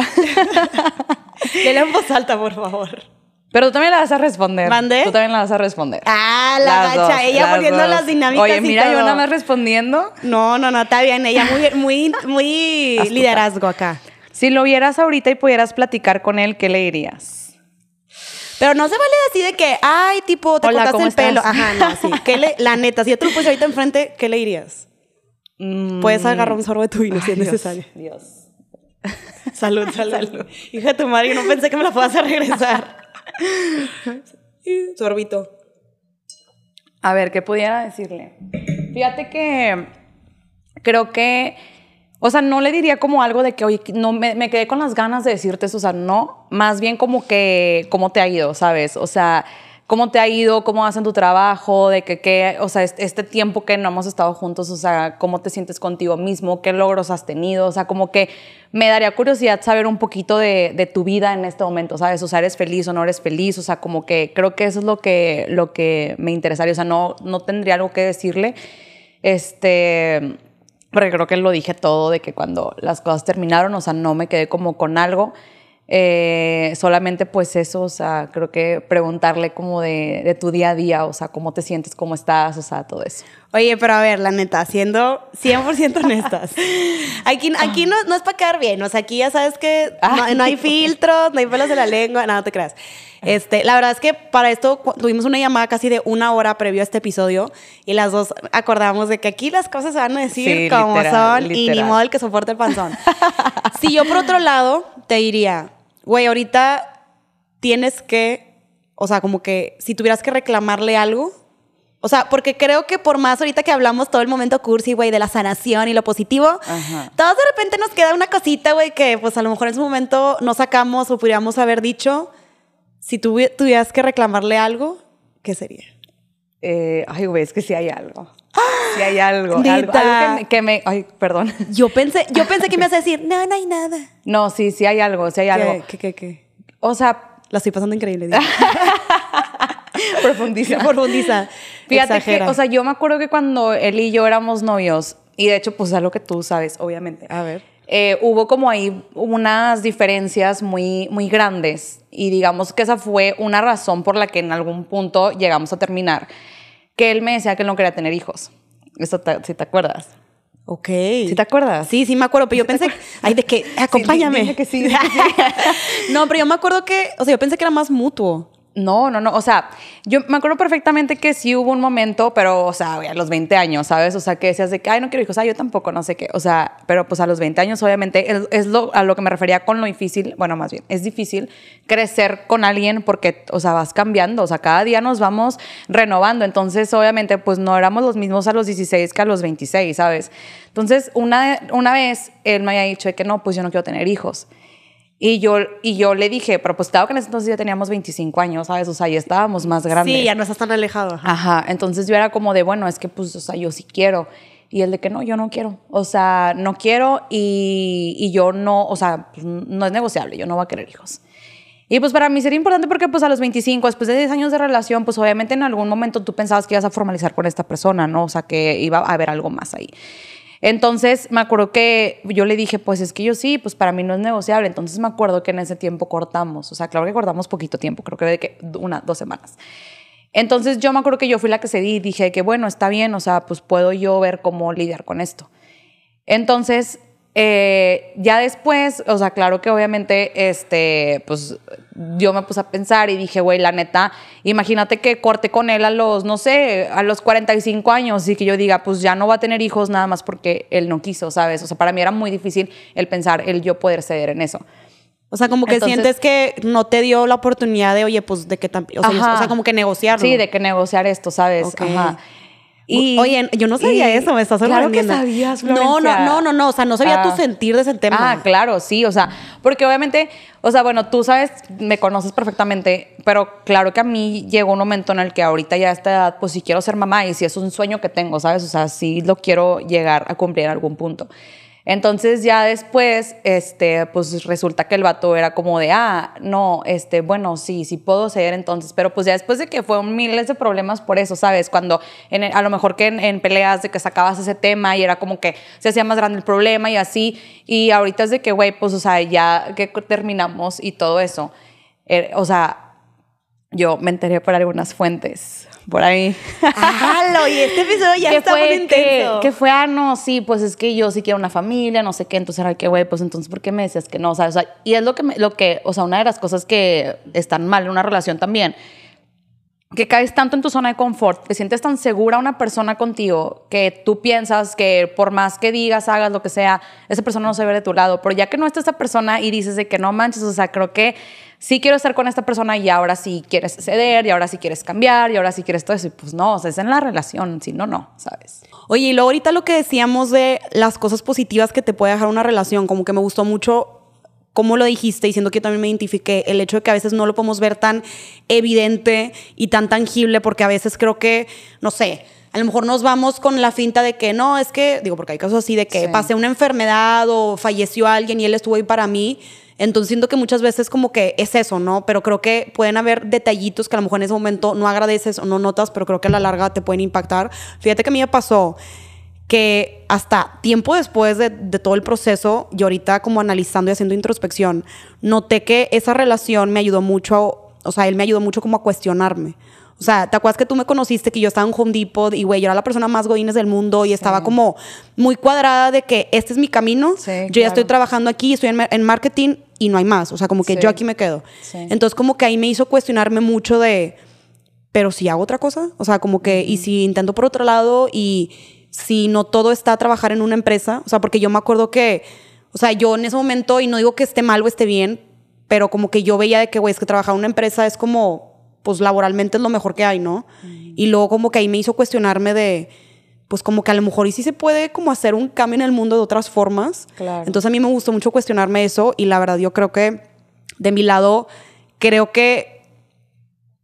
Dile en voz alta, por favor. Pero tú también la vas a responder. ¿Mande? Tú también la vas a responder. Ah, la gacha. ella poniendo las dinámicas. Oye, mira, yo nada más respondiendo. No, no, no, está bien. Ella muy, muy, muy liderazgo acá. Si lo vieras ahorita y pudieras platicar con él, ¿qué le dirías? Pero no se vale así de que, ay, tipo, te cortaste el pelo. Ajá, no, sí. la neta, si ya te lo pones ahorita enfrente, ¿qué le dirías? Mm. Puedes agarrar un sorbo de tu vino si es necesario. Dios. Salud, salud. Hija de tu madre, no pensé que me la fueras a regresar. Sorbito. A ver, ¿qué pudiera decirle? Fíjate que creo que o sea, no le diría como algo de que, oye, no, me, quedé con las ganas de decirte eso, o sea, no, más bien como que, ¿cómo te ha ido, sabes? O sea, ¿cómo te ha ido? ¿Cómo vas en tu trabajo? De que, qué, o sea, este tiempo que no hemos estado juntos, o sea, ¿cómo te sientes contigo mismo? ¿Qué logros has tenido? O sea, como que me daría curiosidad saber un poquito de, de tu vida en este momento, ¿sabes? O sea, ¿eres feliz o no eres feliz? O sea, como que creo que eso es lo que, lo que me interesaría, o sea, no, no tendría algo que decirle. Este, porque creo que lo dije todo de que cuando las cosas terminaron, o sea, no me quedé como con algo. Eh, solamente pues eso, o sea, creo que preguntarle como de, de, tu día a día, o sea, cómo te sientes, cómo estás, o sea, todo eso. Oye, pero a ver, la neta, siendo 100% honestas, aquí, aquí no, no es para quedar bien, o sea, aquí ya sabes que no, hay filtros, no hay pelos de la lengua, nada, no te creas. Este, la verdad es que para esto tuvimos una llamada casi de una hora previo a este episodio y las dos acordamos de que aquí las cosas se van a decir como son y ni modo el que soporte el panzón. si yo por otro lado te diría, güey, ahorita tienes que, o sea, como que si tuvieras que reclamarle algo, o sea, porque creo que por más ahorita que hablamos todo el momento cursi, güey, de la sanación y lo positivo, Ajá. todos de repente nos queda una cosita, güey, que pues a lo mejor en ese momento no sacamos o podríamos haber dicho. Si tuvi- tuvieras que reclamarle algo, ¿qué sería? Eh, ay, güey, es que sí hay algo. Sí hay algo. algo, algo que, me, que me- Ay, perdón. Yo pensé, yo pensé que me ibas a decir, no, no hay nada. No, sí, sí hay algo, sí hay algo. ¿Qué, qué, qué? O sea, La estoy pasando increíble. profundiza. Profundiza. Fíjate Exagera. que, o sea, yo me acuerdo que cuando él y yo éramos novios, y de hecho, pues es lo que tú sabes, obviamente. A ver. eh, hubo como ahí unas diferencias muy, muy grandes y digamos que esa fue una razón por la que en algún punto llegamos a terminar, que él me decía que él no quería tener hijos. Eso te, si te acuerdas. Ok. ¿Sí te acuerdas? Sí, sí me acuerdo, pero yo pensé, ay, de que, acompáñame. dime que sí, dime que sí. no, pero yo me acuerdo que, o sea, yo pensé que era más mutuo. No, no, no. O sea, yo me acuerdo perfectamente que sí hubo un momento, pero, o sea, a los 20 años, ¿sabes? O sea, que decías de que, ay, no quiero hijos, ay, yo tampoco, no sé qué. O sea, pero pues a los 20 años, obviamente, es, es lo, a lo que me refería con lo difícil, bueno, más bien, es difícil crecer con alguien porque, o sea, vas cambiando, o sea, cada día nos vamos renovando. Entonces, obviamente, pues no éramos los mismos a los 16 que a los 26, ¿sabes? Entonces, una, una vez él me había dicho de que no, pues yo no quiero tener hijos. Y yo, y yo le dije, pero pues claro que en ese entonces ya teníamos 25 años, ¿sabes? O sea, ya estábamos más grandes. Sí, ya no estás tan alejado. ajá. Ajá, entonces yo era como de, bueno, es que pues, o sea, yo sí quiero. Y el de que no, yo no quiero. O sea, no quiero y, y yo no, o sea, pues, no es negociable, yo no voy a querer hijos. Y pues para mí sería importante porque pues a los 25, después de 10 años de relación, pues obviamente en algún momento tú pensabas que ibas a formalizar con esta persona, ¿no? O sea, que iba a haber algo más ahí. Entonces me acuerdo que yo le dije, pues es que yo sí, pues para mí no es negociable. Entonces me acuerdo que en ese tiempo cortamos, o sea, claro que cortamos poquito tiempo, creo que de que una, dos semanas. Entonces yo me acuerdo que yo fui la que cedí y dije que bueno, está bien, o sea, pues puedo yo ver cómo lidiar con esto. Entonces, eh, ya después, o sea, claro que obviamente, este, pues yo me puse a pensar y dije, güey, la neta, imagínate que corte con él a los, no sé, a los 45 años y que yo diga, pues ya no va a tener hijos nada más porque él no quiso, ¿sabes? O sea, para mí era muy difícil el pensar, el yo poder ceder en eso. O sea, como que Entonces- sientes que no te dio la oportunidad de, oye, pues de que también, o, sea, o sea, como que negociarlo. Sí, de que negociar esto, ¿sabes? Ajá. Y, oye, yo no sabía y- eso, me estás Claro que sabías, No, no, no, no, no, o sea, no sabía tu Ah. sentir de ese tema. Ah, claro, sí, o sea, porque obviamente, o sea, bueno, tú sabes, me conoces perfectamente, pero claro que a mí llegó un momento en el que ahorita ya a esta edad, pues sí quiero ser mamá y sí es un sueño que tengo, ¿sabes? O sea, sí lo quiero llegar a cumplir en algún punto. Entonces ya después, este, pues resulta que el vato era como de, ah, no, este, bueno, sí, sí puedo ceder entonces, pero pues ya después de que fueron miles de problemas por eso, ¿sabes? Cuando en a lo mejor que en, en peleas de que sacabas ese tema y era como que se hacía más grande el problema y así, y ahorita es de que, güey, pues, o sea, ya que terminamos y todo eso, eh, o sea, yo me enteré por algunas fuentes, por ahí. ¡Halo! Y este episodio ya está muy intenso. que fue, ah, no, sí, pues es que yo sí quiero una familia, no sé qué, entonces era que, güey, pues entonces, ¿por qué me decías que no? O sea, o sea, y es lo que, me- lo que, o sea, una de las cosas que están mal en una relación también, que caes tanto en tu zona de confort, te sientes tan segura una persona contigo que tú piensas que por más que digas, hagas lo que sea, esa persona no se ve de tu lado, pero ya que no está esta persona y dices de que no manches, o sea, creo que sí quiero estar con esta persona y ahora sí quieres ceder y ahora sí quieres cambiar y ahora sí quieres todo eso, y pues no, o sea, es en la relación, si no, no, ¿sabes? Oye, y luego ahorita lo que decíamos de las cosas positivas que te puede dejar una relación, como que me gustó mucho cómo lo dijiste, diciendo que yo también me identifiqué, el hecho de que a veces no lo podemos ver tan evidente y tan tangible, porque a veces creo que, no sé, a lo mejor nos vamos con la finta de que no, es que, digo, porque hay casos así de que Sí. pasé una enfermedad o falleció alguien y él estuvo ahí para mí. Entonces siento que muchas veces como que es eso, ¿no? Pero creo que pueden haber detallitos que a lo mejor en ese momento no agradeces o no notas, pero creo que a la larga te pueden impactar. Fíjate que a mí me pasó que hasta tiempo después de, de todo el proceso, y ahorita como analizando y haciendo introspección, noté que esa relación me ayudó mucho, o sea, él me ayudó mucho como a cuestionarme. O sea, ¿te acuerdas que tú me conociste que yo estaba en Home Depot y, güey, yo era la persona más godines del mundo y estaba como muy cuadrada de que este es mi camino, Sí, yo ya claro. estoy trabajando aquí, estoy en, en marketing y no hay más. O sea, como que Sí. yo aquí me quedo. Sí. Entonces, como que ahí me hizo cuestionarme mucho de, pero si hago otra cosa, o sea, como que, y si intento por otro lado y si no todo está a trabajar en una empresa, o sea, porque yo me acuerdo que, o sea, yo en ese momento, y no digo que esté mal o esté bien, pero como que yo veía de que, güey, es que trabajar en una empresa es como, pues laboralmente es lo mejor que hay, ¿no? Y luego como que ahí me hizo cuestionarme de, pues como que a lo mejor y sí se puede como hacer un cambio en el mundo de otras formas. Claro. Entonces a mí me gustó mucho cuestionarme eso y la verdad yo creo que de mi lado, creo que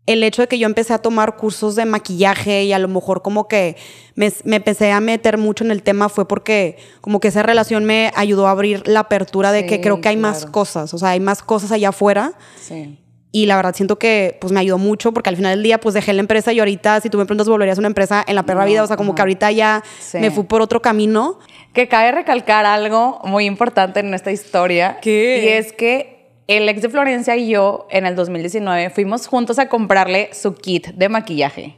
el hecho de que yo empecé a tomar cursos de maquillaje y a lo mejor como que me, me, empecé a meter mucho en el tema fue porque como que esa relación me ayudó a abrir la apertura de Sí, que creo que hay más cosas, o sea, hay más cosas allá afuera Sí. Y la verdad siento que pues me ayudó mucho porque al final del día pues dejé la empresa y ahorita si tú me preguntas volverías a una empresa en la perra No, vida, o sea, como que ahorita ya Sí. me fui por otro camino. Que cabe recalcar algo muy importante en esta historia. ¿Qué? Y es que el ex de Florencia y yo en el 2019 fuimos juntos a comprarle su kit de maquillaje.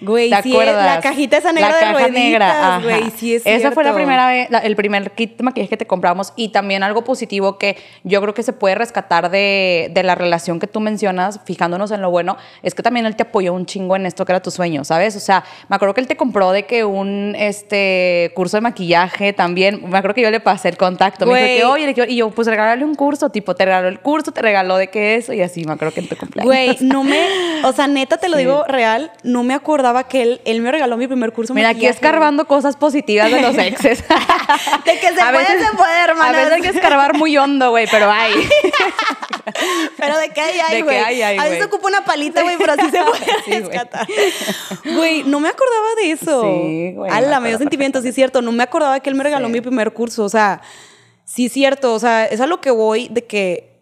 Güey, ¿Te sí, acuerdas? la cajita esa negra La de caja rueditas, negra, güey, sí es Esa fue la primera vez, la- el primer kit de maquillaje que te compramos y también algo positivo que yo creo que se puede rescatar de, de la relación que tú mencionas, fijándonos en lo bueno, es que también él te apoyó un chingo en esto que era tu sueño, ¿sabes? O sea, me acuerdo que él te compró de que un este curso de maquillaje también, me acuerdo que yo le pasé el contacto, me dijo Güey. que oye, le quiero- y yo pues regálale un curso, tipo, te regaló el curso, te regaló de que eso y así, me acuerdo que en tu cumpleaños. Güey, no me, o sea, neta te lo Sí. digo real, no me acordaba que él, él me regaló mi primer curso. Mira, aquí escarbando cosas positivas de los exes. De que se puede, se puede, hermanas. A veces hay que escarbar muy hondo, güey, pero hay. Pero de qué hay, hay, güey. A veces ocupa una palita, güey, pero así se puede Sí, güey. rescatar. Güey, no me acordaba de eso. Sí, güey, Ala, me dio acuerdo sentimiento, sí es cierto. No me acordaba que él me regaló Sí. mi primer curso. O sea, sí es cierto. O sea, es a lo que voy de que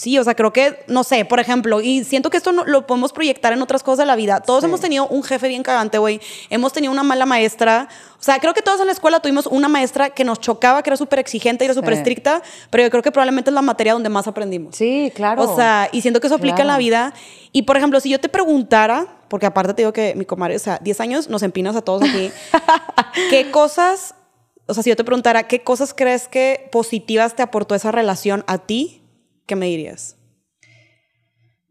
Sí, o sea, creo que, no sé, por ejemplo, y siento que esto no- lo podemos proyectar en otras cosas de la vida. Todos Sí. hemos tenido un jefe bien cagante, güey. Hemos tenido una mala maestra. O sea, creo que todos en la escuela tuvimos una maestra que nos chocaba, que era súper exigente y era súper Sí. estricta, pero yo creo que probablemente es la materia donde más aprendimos. Sí, claro. O sea, y siento que eso aplica en la vida. Y por ejemplo, si yo te preguntara, porque aparte te digo que mi comadre, o sea, 10 años nos empinas a todos aquí, ¿qué cosas, o sea, si yo te preguntara, ¿qué cosas crees que positivas te aportó esa relación a ti? ¿Qué me dirías?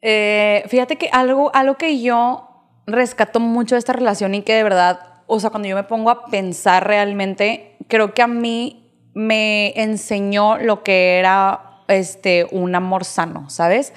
Eh, fíjate que algo, algo que yo rescato mucho de esta relación y que de verdad, o sea, cuando yo me pongo a pensar realmente, creo que a mí me enseñó lo que era este, un amor sano, ¿sabes?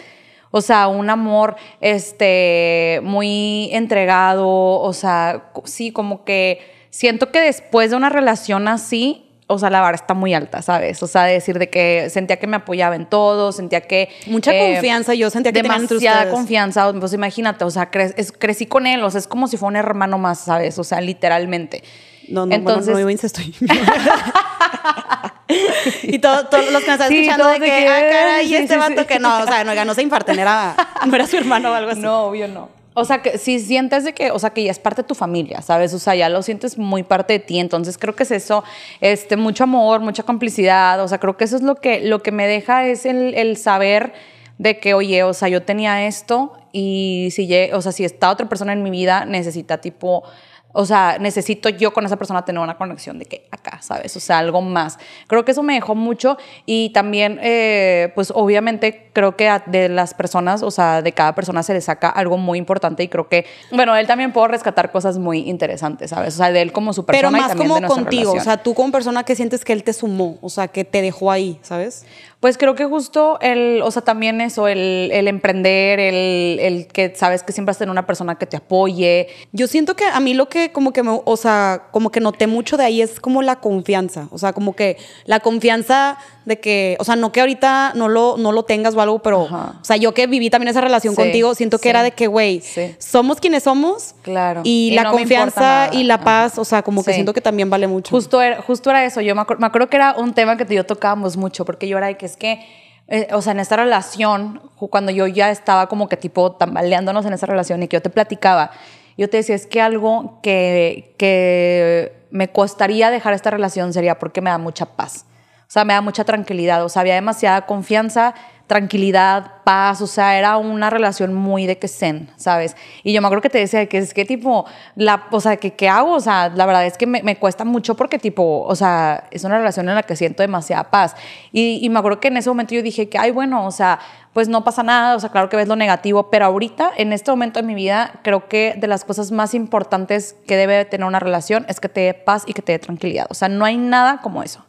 O sea, un amor este, muy entregado, o sea, sí, como que siento que después de una relación así, o sea, la vara está muy alta, ¿sabes? O sea, decir de que sentía que me apoyaba en todo, sentía que... Mucha eh, confianza, yo sentía que demasiada confianza, pues imagínate, o sea, cre- es- crecí con él, o sea, es como si fuera un hermano más, ¿sabes? O sea, literalmente. No, no, Entonces, bueno, no me estoy. y todo- todos los que nos están Sí, escuchando de que, que, ah, caray, sí, y este sí, vato sí. que no, o sea, no, no se infarten, era, no era su hermano o algo así. No, obvio no. O sea, que si sientes de que, o sea, que ya es parte de tu familia, ¿sabes? O sea, ya lo sientes muy parte de ti. Entonces creo que es eso, este, mucho amor, mucha complicidad. O sea, creo que eso es lo que, lo que me deja es el, el saber de que, oye, o sea, yo tenía esto y si, o sea, si está otra persona en mi vida, necesita tipo, o sea, necesito yo con esa persona tener una conexión de que acá, ¿sabes? O sea, algo más. Creo que eso me dejó mucho y también, eh, pues obviamente creo que de las personas, o sea, de cada persona se le saca algo muy importante y creo que, bueno, él también puedo rescatar cosas muy interesantes, ¿sabes? O sea, de él como su persona Pero y más también como de contigo, o sea, tú como persona que sientes que él te sumó, o sea, que te dejó ahí, ¿sabes? Pues creo que justo el, o sea, también eso, el, el emprender, el, el que sabes que siempre a tener una persona que te apoye. Yo siento que a mí lo que como que me, o sea, como que noté mucho de ahí es como la confianza, o sea, como que la confianza de que, o sea, no que ahorita no lo, no lo tengas o algo, pero, Ajá. o sea, yo que viví también esa relación Sí, contigo, siento que sí, era de que, güey, sí. somos quienes somos. Claro. Y, Y la no confianza y la Ajá. paz, o sea, como que siento que también vale mucho. Justo era, justo era eso. Yo me, acuer- me acuerdo que era un tema que tú y yo tocábamos mucho, porque yo era de que es que, eh, o sea, en esta relación, cuando yo ya estaba como que tipo tambaleándonos en esa relación y que yo te platicaba, yo te decía, es que algo que, que me costaría dejar esta relación sería porque me da mucha paz. O sea, me da mucha tranquilidad. O sea, había demasiada confianza, tranquilidad, paz. O sea, era una relación muy de que zen, ¿sabes? Y yo me acuerdo que te decía que es que tipo, la, o sea, que qué hago? O sea, la verdad es que me, me cuesta mucho porque tipo, o sea, es una relación en la que siento demasiada paz. Y, y me acuerdo que en ese momento yo dije que, ay, bueno, o sea, pues no pasa nada. O sea, claro que ves lo negativo, pero ahorita, en este momento de mi vida, creo que de las cosas más importantes que debe tener una relación es que te dé paz y que te dé tranquilidad. O sea, no hay nada como eso.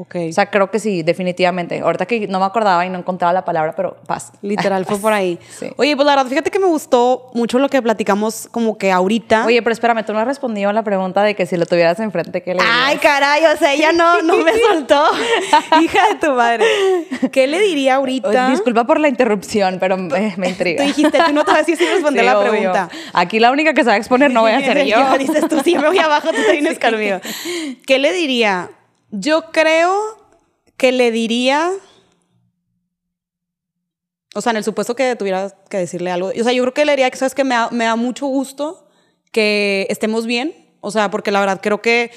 Ok. O sea, creo que sí, definitivamente. Ahorita que no me acordaba y no encontraba la palabra, pero paz. Literal, fue por ahí. Sí. Oye, pues la verdad, fíjate que me gustó mucho lo que platicamos como que ahorita. Oye, pero espérame, tú no has respondido a la pregunta de que si lo tuvieras enfrente, ¿qué le dirías? Ay, caray, o sea, ella no, no me soltó. Hija de tu madre. ¿Qué le diría ahorita? Oye, Disculpa por la interrupción, pero me, me intriga. Tú dijiste, tú no te vas a decir sin responder Sí, la obvio. pregunta. Aquí la única que se va a exponer no voy a ser yo. Dices tú, si me voy abajo, tú te vienes conmigo. ¿Qué le diría? Yo creo que le diría. O sea, en el supuesto que tuviera que decirle algo. O sea, yo creo que le diría que, ¿sabes? Que me da, mucho gusto que estemos bien. O sea, porque la verdad creo que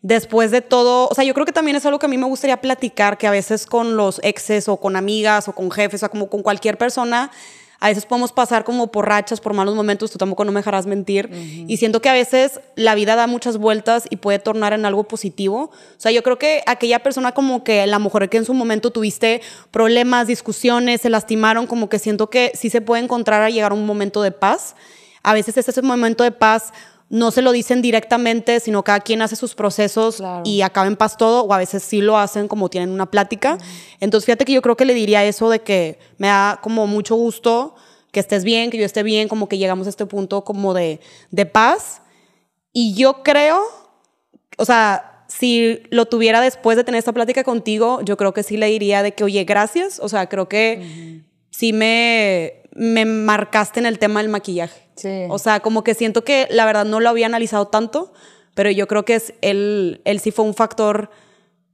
después de todo, o sea, yo creo que también es algo que a mí me gustaría platicar, que a veces con los exes o con amigas o con jefes, o sea, como con cualquier persona, a veces podemos pasar como por rachas, por malos momentos, tú tampoco no me dejarás mentir. Y siento que a veces la vida da muchas vueltas y puede tornar en algo positivo. O sea, yo creo que aquella persona como que la mujer que en su momento tuviste problemas, discusiones, se lastimaron, como que siento que sí se puede encontrar a llegar a un momento de paz. A veces ese momento de paz no se lo dicen directamente, sino cada quien hace sus procesos Claro. y acaba en paz todo, o a veces sí lo hacen como tienen una plática. Entonces, fíjate que yo creo que le diría eso de que me da como mucho gusto que estés bien, que yo esté bien, como que llegamos a este punto como de, de paz. Y yo creo, o sea, si lo tuviera después de tener esta plática contigo, yo creo que sí le diría de que, oye, gracias. O sea, creo que sí me, me marcaste en el tema del maquillaje. Sí. O sea, como que siento que la verdad no lo había analizado tanto, pero yo creo que es, él, él sí fue un factor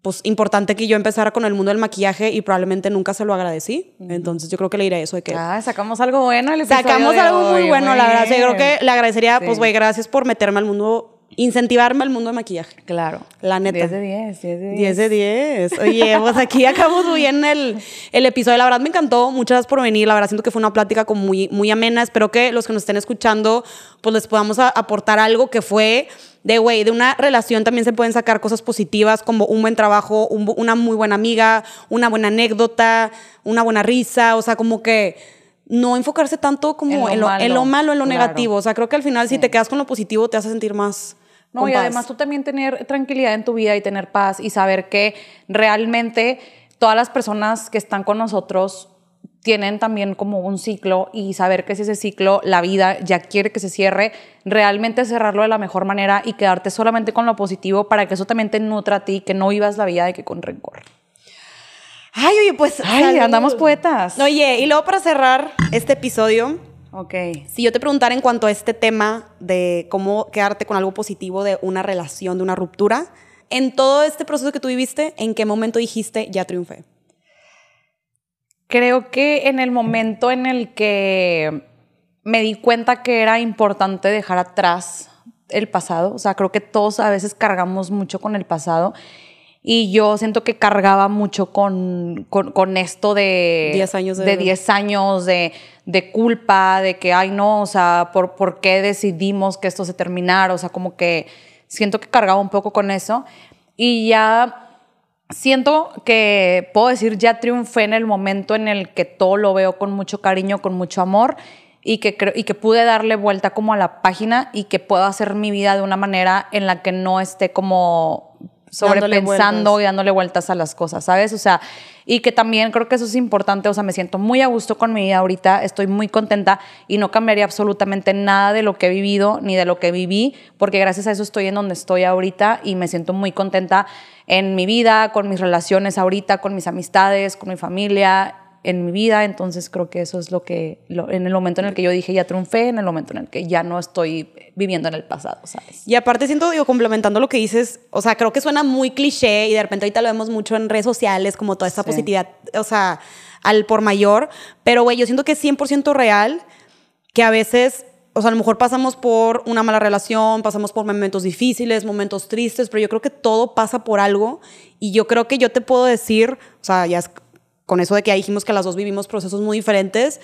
pues importante que yo empezara con el mundo del maquillaje y probablemente nunca se lo agradecí. Entonces yo creo que le diré eso de que Ah, sacamos algo bueno el sacamos de algo muy bueno, la verdad. O sea, yo creo que le agradecería, Sí. pues güey, gracias por meterme al mundo, incentivarme al mundo de maquillaje. Claro. La neta. 10 de 10, 10 de 10. 10 de 10. Oye, pues aquí acabamos muy bien el, el episodio. La verdad me encantó. Muchas gracias por venir. La verdad siento que fue una plática como muy, muy amena. Espero que los que nos estén escuchando, pues les podamos a- aportar algo que fue de, güey, de una relación también se pueden sacar cosas positivas como un buen trabajo, un una muy buena amiga, una buena anécdota, una buena risa. O sea, como que no enfocarse tanto como En en lo lo, en lo, malo. en lo Claro. negativo. O sea, creo que al final si te quedas con lo positivo te hace sentir más... No, y paz. además tú también tener tranquilidad en tu vida y tener paz y saber que realmente todas las personas que están con nosotros tienen también como un ciclo y saber que si ese ciclo, la vida ya quiere que se cierre, realmente cerrarlo de la mejor manera y quedarte solamente con lo positivo para que eso también te nutra a ti, que no vivas la vida de que con rencor. Ay, oye, pues... Ay, salud. andamos poetas. Oye, y luego para cerrar este episodio, Ok. si yo te preguntara en cuanto a este tema de cómo quedarte con algo positivo de una relación, de una ruptura, en todo este proceso que tú viviste, ¿en qué momento dijiste ya triunfé? Creo que en el momento en el que me di cuenta que era importante dejar atrás el pasado, o sea, creo que todos a veces cargamos mucho con el pasado y yo siento que cargaba mucho con, con, con esto de 10 años de- de 10 años de, de culpa, de que, ay, no, o sea, ¿por, ¿por qué decidimos que esto se terminara? O sea, como que siento que cargaba un poco con eso y ya siento que puedo decir ya triunfé en el momento en el que todo lo veo con mucho cariño, con mucho amor y que, creo- y que pude darle vuelta como a la página y que puedo hacer mi vida de una manera en la que no esté como sobrepensando vueltas. y dándole vueltas a las cosas, ¿sabes? O sea, y que también creo que eso es importante, o sea, me siento muy a gusto con mi vida ahorita, estoy muy contenta y no cambiaría absolutamente nada de lo que he vivido ni de lo que viví, porque gracias a eso estoy en donde estoy ahorita y me siento muy contenta en mi vida, con mis relaciones ahorita, con mis amistades, con mi familia, en mi vida, entonces creo que eso es lo que, lo- en el momento en el que yo dije ya triunfé, en el momento en el que ya no estoy viviendo en el pasado, ¿sabes? Y aparte siento, digo, complementando lo que dices, o sea, creo que suena muy cliché y de repente ahorita lo vemos mucho en redes sociales, como toda esta Sí. positividad, o sea, al por mayor, pero güey, yo siento que es 100% real que a veces, o sea, a lo mejor pasamos por una mala relación, pasamos por momentos difíciles, momentos tristes, pero yo creo que todo pasa por algo y yo creo que yo te puedo decir, o sea, ya es con eso de que dijimos que las dos vivimos procesos muy diferentes,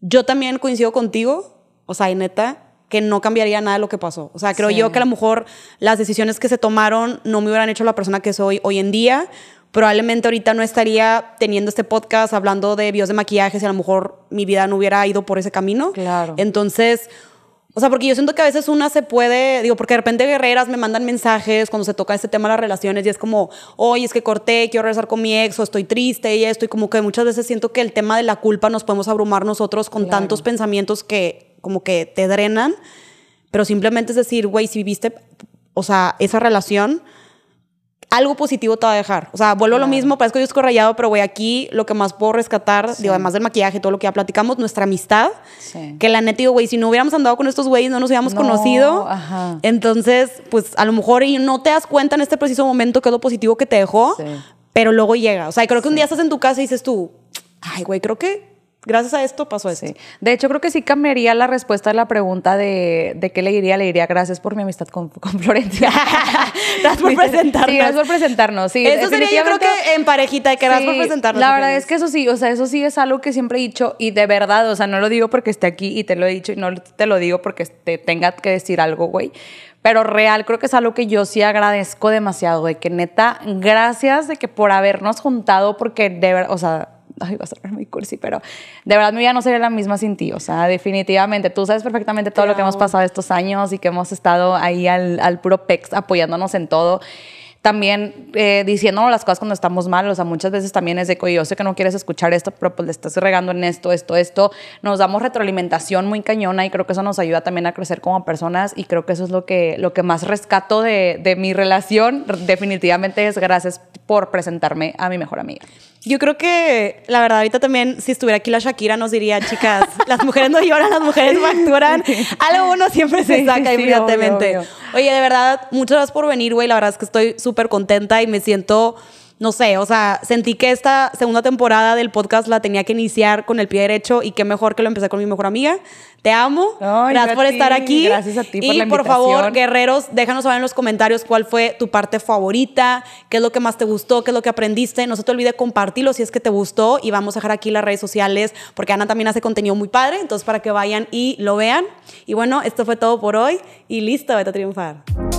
yo también coincido contigo, o sea, y neta, que no cambiaría nada de lo que pasó. O sea, creo Sí. yo que a lo mejor las decisiones que se tomaron no me hubieran hecho la persona que soy hoy en día. Probablemente ahorita no estaría teniendo este podcast hablando de bios de maquillaje si a lo mejor mi vida no hubiera ido por ese camino. Claro. Entonces, O sea, porque yo siento que a veces una se puede, digo, porque de repente guerreras me mandan mensajes cuando se toca este tema de las relaciones y es como, oye, es que corté, quiero regresar con mi ex o estoy triste y esto, y como que muchas veces siento que el tema de la culpa nos podemos abrumar nosotros con tantos pensamientos que como que te drenan, pero simplemente es decir, güey, si viviste, o sea, esa relación, algo positivo te va a dejar. O sea, vuelvo a lo mismo, parezco yo estoy rayado, pero güey, aquí lo que más puedo rescatar, digo, además del maquillaje, todo lo que ya platicamos, nuestra amistad. Que la neta digo, güey, si no hubiéramos andado con estos güeyes, no nos hubiéramos conocido. Entonces, pues a lo mejor y no te das cuenta en este preciso momento qué es lo positivo que te dejó, pero luego llega. O sea, creo que un día estás en tu casa y dices tú, ay, güey, creo que gracias a esto pasó eso. De hecho, creo que sí cambiaría la respuesta a la pregunta de, de qué le diría. Le diría gracias por mi amistad con, con Florencia. gracias por presentarnos. Sí, gracias por presentarnos. Sí, eso sería yo creo que en parejita, que gracias por presentarnos. La verdad es que eso sí, o sea, eso sí es algo que siempre he dicho y de verdad, o sea, no lo digo porque esté aquí y te lo he dicho y no te lo digo porque te tenga que decir algo, güey. Pero real, creo que es algo que yo sí agradezco demasiado, de que neta, gracias de que por habernos juntado, porque de verdad, o sea, ay, va a ser muy cursi, pero de verdad mi vida no sería la misma sin ti. O sea, definitivamente, tú sabes perfectamente todo lo que hemos pasado estos años y que hemos estado ahí al, al puro pex apoyándonos en todo también eh, diciéndonos las cosas cuando estamos mal, o sea, muchas veces también es de que yo sé que no quieres escuchar esto, pero pues le estás regando en esto, esto, esto, nos damos retroalimentación muy cañona y creo que eso nos ayuda también a crecer como personas y creo que eso es lo que, lo que más rescato de, de mi relación, definitivamente es gracias por presentarme a mi mejor amiga. Yo creo que, la verdad, ahorita también, si estuviera aquí la Shakira, nos diría, chicas, las mujeres no lloran, las mujeres facturan. Algo uno siempre se saca inmediatamente. Oye, de verdad, muchas gracias por venir, güey. La verdad es que estoy súper contenta y me siento no sé, o sea, sentí que esta segunda temporada del podcast la tenía que iniciar con el pie derecho y qué mejor que lo empecé con mi mejor amiga. Te amo. gracias por estar aquí. Gracias a ti por y por favor, guerreros, déjanos saber en los comentarios cuál fue tu parte favorita, qué es lo que más te gustó, qué es lo que aprendiste. No se te olvide compartirlo si es que te gustó y vamos a dejar aquí las redes sociales porque Ana también hace contenido muy padre, entonces para que vayan y lo vean. Y bueno, esto fue todo por hoy y listo, vete a triunfar.